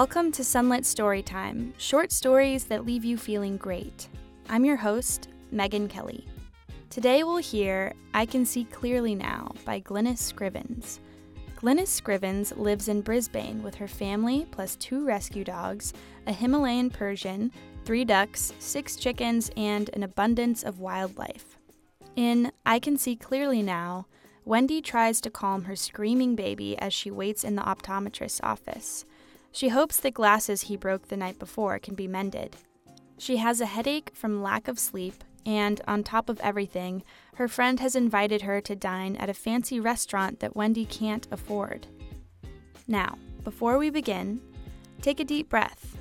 Welcome to Sunlit Storytime, short stories that leave you feeling great. I'm your host, Megan Kelly. Today we'll hear I Can See Clearly Now by Glynis Scrivens. Glynis Scrivens lives in Brisbane with her family plus two rescue dogs, a Himalayan Persian, three ducks, six chickens, and an abundance of wildlife. In I Can See Clearly Now, Wendy tries to calm her screaming baby as she waits in the optometrist's office. She hopes the glasses he broke the night before can be mended. She has a headache from lack of sleep, and on top of everything, her friend has invited her to dine at a fancy restaurant that Wendy can't afford. Now, before we begin, take a deep breath,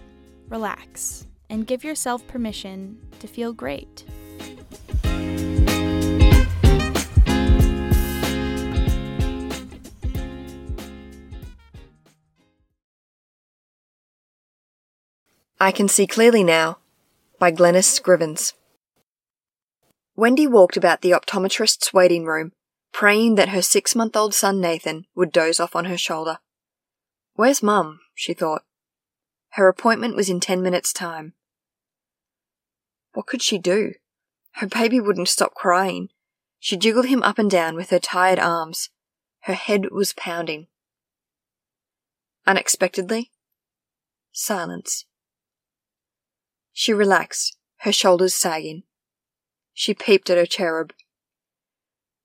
relax, and give yourself permission to feel great. I Can See Clearly Now by Glynis Scrivens. Wendy walked about the optometrist's waiting room, praying that her six month old son Nathan would doze off on her shoulder. Where's Mum? she thought. Her appointment was in ten minutes' time. What could she do? Her baby wouldn't stop crying. She jiggled him up and down with her tired arms. Her head was pounding. Unexpectedly, silence. She relaxed, her shoulders sagging. She peeped at her cherub.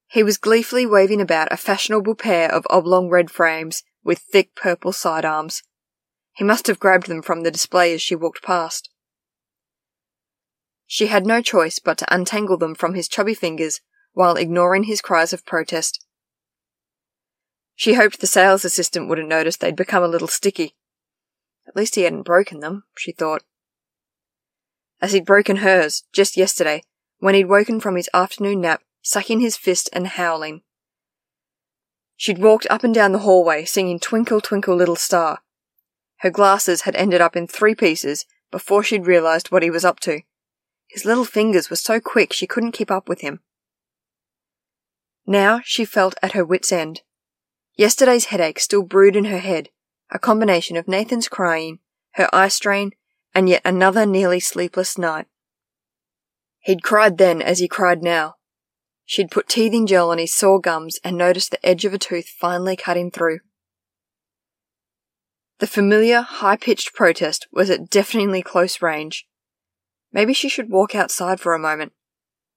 He was gleefully waving about a fashionable pair of oblong red frames with thick purple sidearms. He must have grabbed them from the display as she walked past. She had no choice but to untangle them from his chubby fingers while ignoring his cries of protest. She hoped the sales assistant wouldn't notice they'd become a little sticky. At least he hadn't broken them, she thought as he'd broken hers just yesterday when he'd woken from his afternoon nap, sucking his fist and howling. She'd walked up and down the hallway singing Twinkle Twinkle Little Star. Her glasses had ended up in three pieces before she'd realized what he was up to. His little fingers were so quick she couldn't keep up with him. Now she felt at her wits' end. Yesterday's headache still brewed in her head, a combination of Nathan's crying, her eye strain, and yet another nearly sleepless night. He'd cried then as he cried now. She'd put teething gel on his sore gums and noticed the edge of a tooth finally cutting through. The familiar, high pitched protest was at deafeningly close range. Maybe she should walk outside for a moment.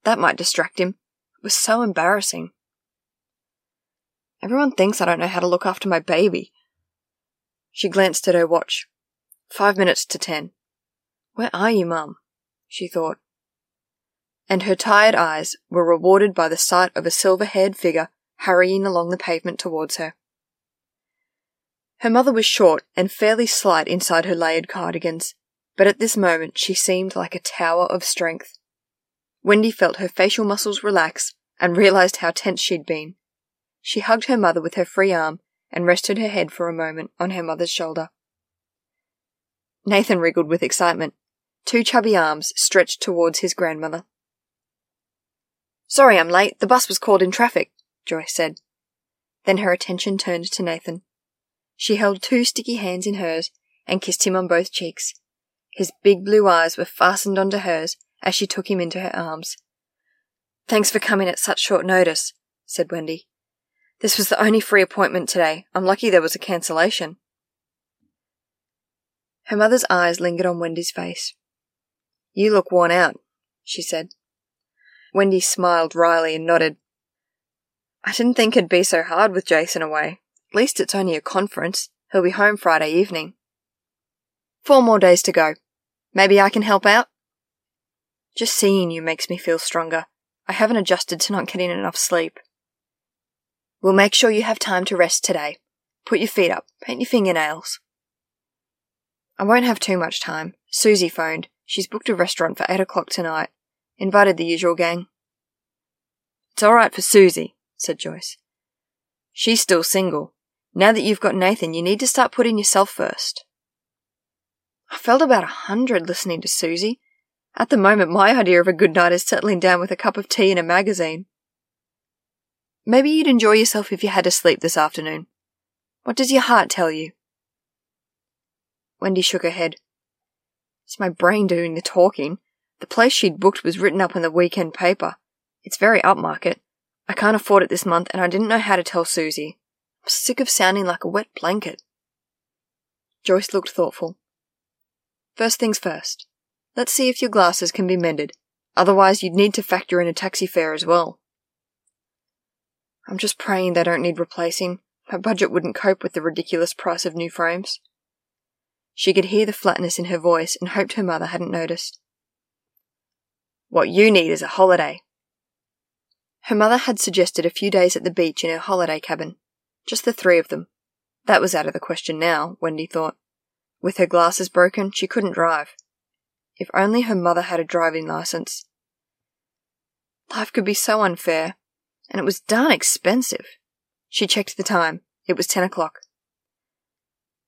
That might distract him. It was so embarrassing. Everyone thinks I don't know how to look after my baby. She glanced at her watch. Five minutes to ten. Where are you, Mum? she thought. And her tired eyes were rewarded by the sight of a silver haired figure hurrying along the pavement towards her. Her mother was short and fairly slight inside her layered cardigans, but at this moment she seemed like a tower of strength. Wendy felt her facial muscles relax and realized how tense she'd been. She hugged her mother with her free arm and rested her head for a moment on her mother's shoulder. Nathan wriggled with excitement. Two chubby arms stretched towards his grandmother. Sorry I'm late. The bus was caught in traffic, Joyce said. Then her attention turned to Nathan. She held two sticky hands in hers and kissed him on both cheeks. His big blue eyes were fastened onto hers as she took him into her arms. Thanks for coming at such short notice, said Wendy. This was the only free appointment today. I'm lucky there was a cancellation. Her mother's eyes lingered on Wendy's face. You look worn out, she said. Wendy smiled wryly and nodded. I didn't think it'd be so hard with Jason away. At least it's only a conference. He'll be home Friday evening. Four more days to go. Maybe I can help out? Just seeing you makes me feel stronger. I haven't adjusted to not getting enough sleep. We'll make sure you have time to rest today. Put your feet up, paint your fingernails. I won't have too much time. Susie phoned. She's booked a restaurant for eight o'clock tonight. Invited the usual gang. It's all right for Susie, said Joyce. She's still single. Now that you've got Nathan, you need to start putting yourself first. I felt about a hundred listening to Susie. At the moment, my idea of a good night is settling down with a cup of tea and a magazine. Maybe you'd enjoy yourself if you had to sleep this afternoon. What does your heart tell you? Wendy shook her head. It's my brain doing the talking. The place she'd booked was written up in the weekend paper. It's very upmarket. I can't afford it this month, and I didn't know how to tell Susie. I'm sick of sounding like a wet blanket. Joyce looked thoughtful. First things first. Let's see if your glasses can be mended. Otherwise, you'd need to factor in a taxi fare as well. I'm just praying they don't need replacing. My budget wouldn't cope with the ridiculous price of new frames. She could hear the flatness in her voice and hoped her mother hadn't noticed. What you need is a holiday. Her mother had suggested a few days at the beach in her holiday cabin. Just the three of them. That was out of the question now, Wendy thought. With her glasses broken, she couldn't drive. If only her mother had a driving license. Life could be so unfair, and it was darn expensive. She checked the time. It was ten o'clock.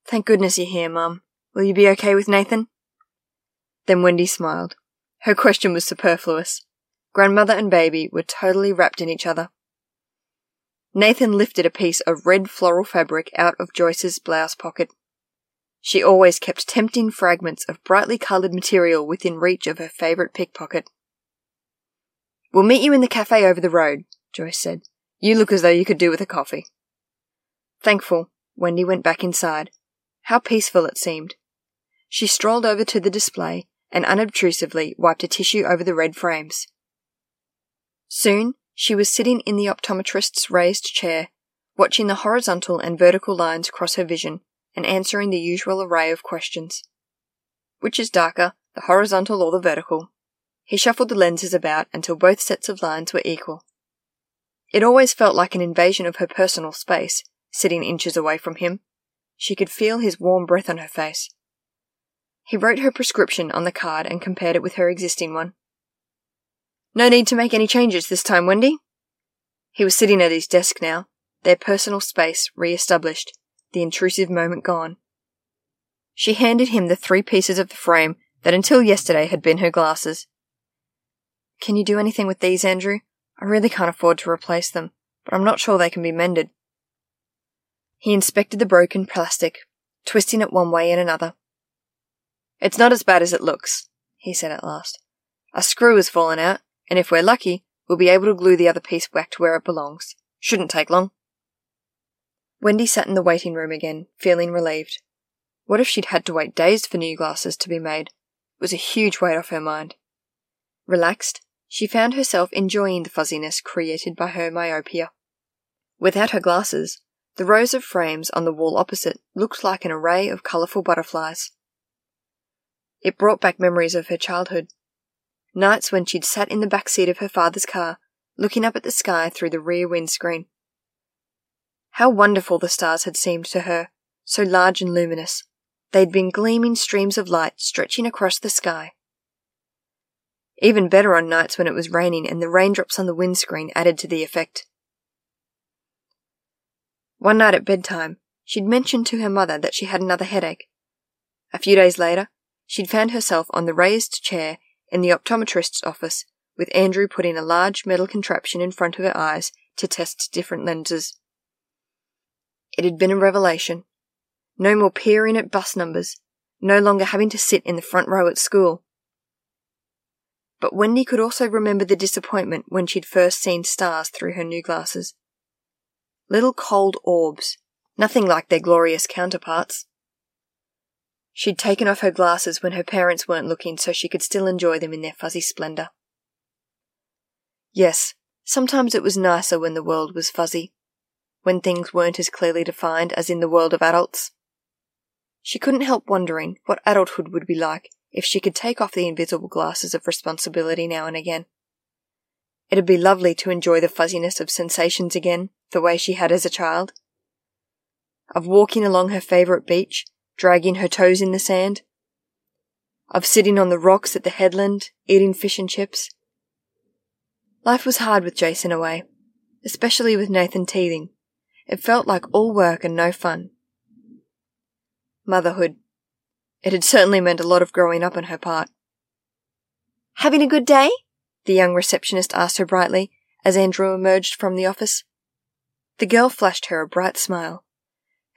Thank goodness you're here, Mum. Will you be okay with Nathan? Then Wendy smiled. Her question was superfluous. Grandmother and baby were totally wrapped in each other. Nathan lifted a piece of red floral fabric out of Joyce's blouse pocket. She always kept tempting fragments of brightly coloured material within reach of her favourite pickpocket. We'll meet you in the cafe over the road, Joyce said. You look as though you could do with a coffee. Thankful, Wendy went back inside. How peaceful it seemed. She strolled over to the display and unobtrusively wiped a tissue over the red frames. Soon, she was sitting in the optometrist's raised chair, watching the horizontal and vertical lines cross her vision and answering the usual array of questions. Which is darker, the horizontal or the vertical? He shuffled the lenses about until both sets of lines were equal. It always felt like an invasion of her personal space, sitting inches away from him. She could feel his warm breath on her face. He wrote her prescription on the card and compared it with her existing one. No need to make any changes this time, Wendy. He was sitting at his desk now, their personal space re established the intrusive moment gone. She handed him the three pieces of the frame that until yesterday had been her glasses. Can you do anything with these, Andrew? I really can't afford to replace them, but I'm not sure they can be mended. He inspected the broken plastic, twisting it one way and another. It's not as bad as it looks, he said at last. A screw has fallen out, and if we're lucky, we'll be able to glue the other piece back to where it belongs. Shouldn't take long. Wendy sat in the waiting room again, feeling relieved. What if she'd had to wait days for new glasses to be made? It was a huge weight off her mind. Relaxed, she found herself enjoying the fuzziness created by her myopia. Without her glasses, the rows of frames on the wall opposite looked like an array of colourful butterflies. It brought back memories of her childhood. Nights when she'd sat in the back seat of her father's car, looking up at the sky through the rear windscreen. How wonderful the stars had seemed to her, so large and luminous. They'd been gleaming streams of light stretching across the sky. Even better on nights when it was raining and the raindrops on the windscreen added to the effect. One night at bedtime, she'd mentioned to her mother that she had another headache. A few days later, she'd found herself on the raised chair in the optometrist's office, with Andrew putting a large metal contraption in front of her eyes to test different lenses. It had been a revelation. No more peering at bus numbers, no longer having to sit in the front row at school. But Wendy could also remember the disappointment when she'd first seen stars through her new glasses. Little cold orbs, nothing like their glorious counterparts. She'd taken off her glasses when her parents weren't looking so she could still enjoy them in their fuzzy splendour. Yes, sometimes it was nicer when the world was fuzzy when things weren't as clearly defined as in the world of adults. She couldn't help wondering what adulthood would be like if she could take off the invisible glasses of responsibility now and again. It'd be lovely to enjoy the fuzziness of sensations again, the way she had as a child. Of walking along her favourite beach, dragging her toes in the sand. Of sitting on the rocks at the headland, eating fish and chips. Life was hard with Jason away, especially with Nathan teething. It felt like all work and no fun. Motherhood. It had certainly meant a lot of growing up on her part. Having a good day? The young receptionist asked her brightly as Andrew emerged from the office. The girl flashed her a bright smile.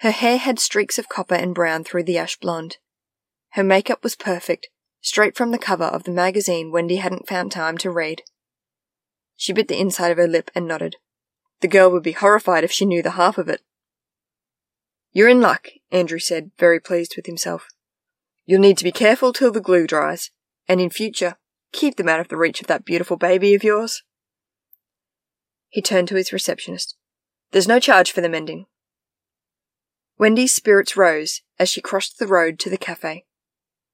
Her hair had streaks of copper and brown through the ash blonde. Her makeup was perfect, straight from the cover of the magazine Wendy hadn't found time to read. She bit the inside of her lip and nodded. The girl would be horrified if she knew the half of it. You're in luck, Andrew said, very pleased with himself. You'll need to be careful till the glue dries, and in future, keep them out of the reach of that beautiful baby of yours. He turned to his receptionist. There's no charge for the mending. Wendy's spirits rose as she crossed the road to the cafe.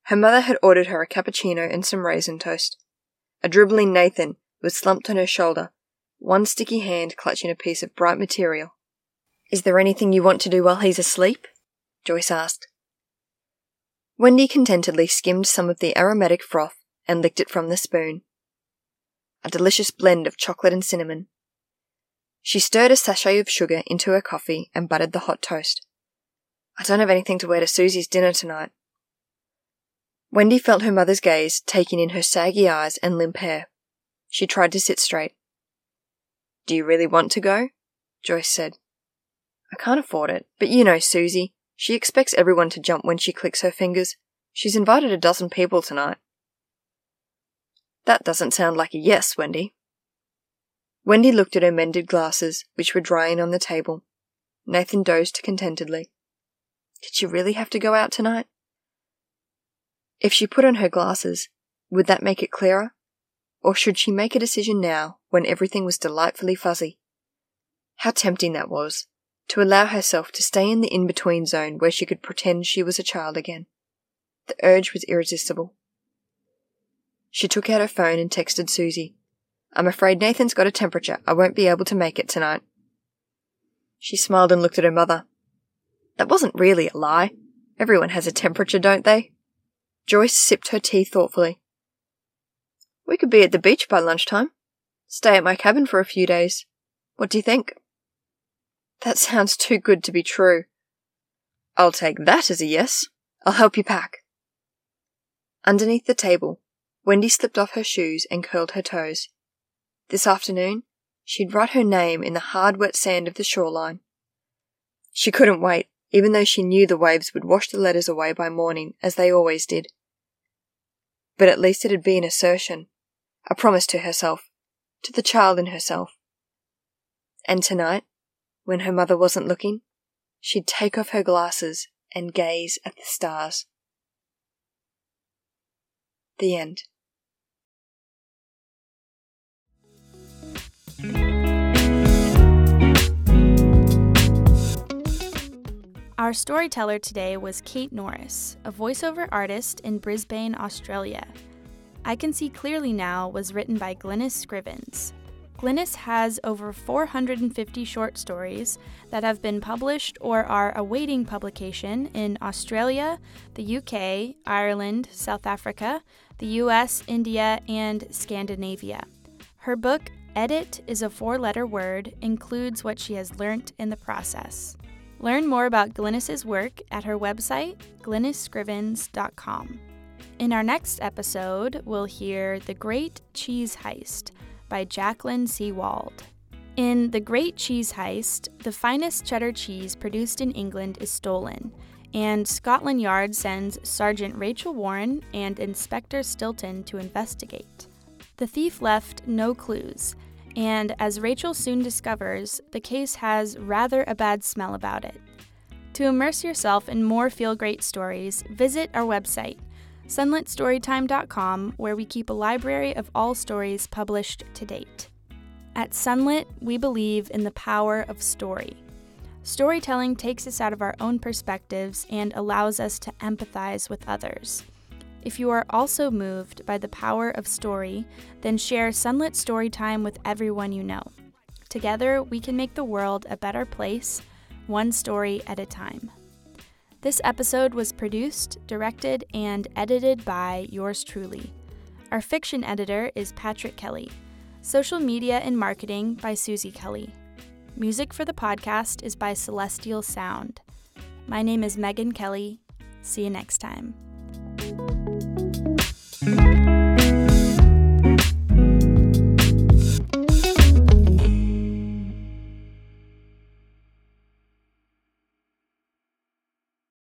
Her mother had ordered her a cappuccino and some raisin toast. A dribbling Nathan was slumped on her shoulder, one sticky hand clutching a piece of bright material. Is there anything you want to do while he's asleep? Joyce asked. Wendy contentedly skimmed some of the aromatic froth and licked it from the spoon. A delicious blend of chocolate and cinnamon. She stirred a sachet of sugar into her coffee and buttered the hot toast. I don't have anything to wear to Susie's dinner tonight. Wendy felt her mother's gaze taking in her saggy eyes and limp hair. She tried to sit straight. Do you really want to go? Joyce said. I can't afford it, but you know Susie. She expects everyone to jump when she clicks her fingers. She's invited a dozen people tonight. That doesn't sound like a yes, Wendy. Wendy looked at her mended glasses, which were drying on the table. Nathan dozed contentedly. Did she really have to go out tonight? If she put on her glasses, would that make it clearer? Or should she make a decision now, when everything was delightfully fuzzy? How tempting that was to allow herself to stay in the in between zone where she could pretend she was a child again. The urge was irresistible. She took out her phone and texted Susie. I'm afraid Nathan's got a temperature. I won't be able to make it tonight. She smiled and looked at her mother. That wasn't really a lie. Everyone has a temperature, don't they? Joyce sipped her tea thoughtfully. We could be at the beach by lunchtime. Stay at my cabin for a few days. What do you think? That sounds too good to be true. I'll take that as a yes. I'll help you pack. Underneath the table, Wendy slipped off her shoes and curled her toes. This afternoon, she'd write her name in the hard, wet sand of the shoreline. She couldn't wait, even though she knew the waves would wash the letters away by morning, as they always did. But at least it'd be an assertion, a promise to herself, to the child in herself. And tonight, when her mother wasn't looking, she'd take off her glasses and gaze at the stars. The end. Our storyteller today was Kate Norris, a voiceover artist in Brisbane, Australia. I Can See Clearly Now was written by Glynis Scrivens, Glynis has over 450 short stories that have been published or are awaiting publication in Australia, the UK, Ireland, South Africa, the US, India, and Scandinavia. Her book, Edit is a four letter word, includes what she has learnt in the process. Learn more about Glynis's work at her website, glynisscrivens.com. In our next episode, we'll hear The Great Cheese Heist by Jacqueline Seewald. In The Great Cheese Heist, the finest cheddar cheese produced in England is stolen, and Scotland Yard sends Sergeant Rachel Warren and Inspector Stilton to investigate. The thief left no clues, and as Rachel soon discovers, the case has rather a bad smell about it. To immerse yourself in more feel great stories, visit our website, sunlitstorytime.com, where we keep a library of all stories published to date. At Sunlit, we believe in the power of story. Storytelling takes us out of our own perspectives and allows us to empathize with others. If you are also moved by the power of story, then share Sunlit Storytime with everyone you know. Together, we can make the world a better place, one story at a time. This episode was produced, directed, and edited by yours truly. Our fiction editor is Patrick Kelly. Social media and marketing by Susie Kelly. Music for the podcast is by Celestial Sound. My name is Megan Kelly. See you next time.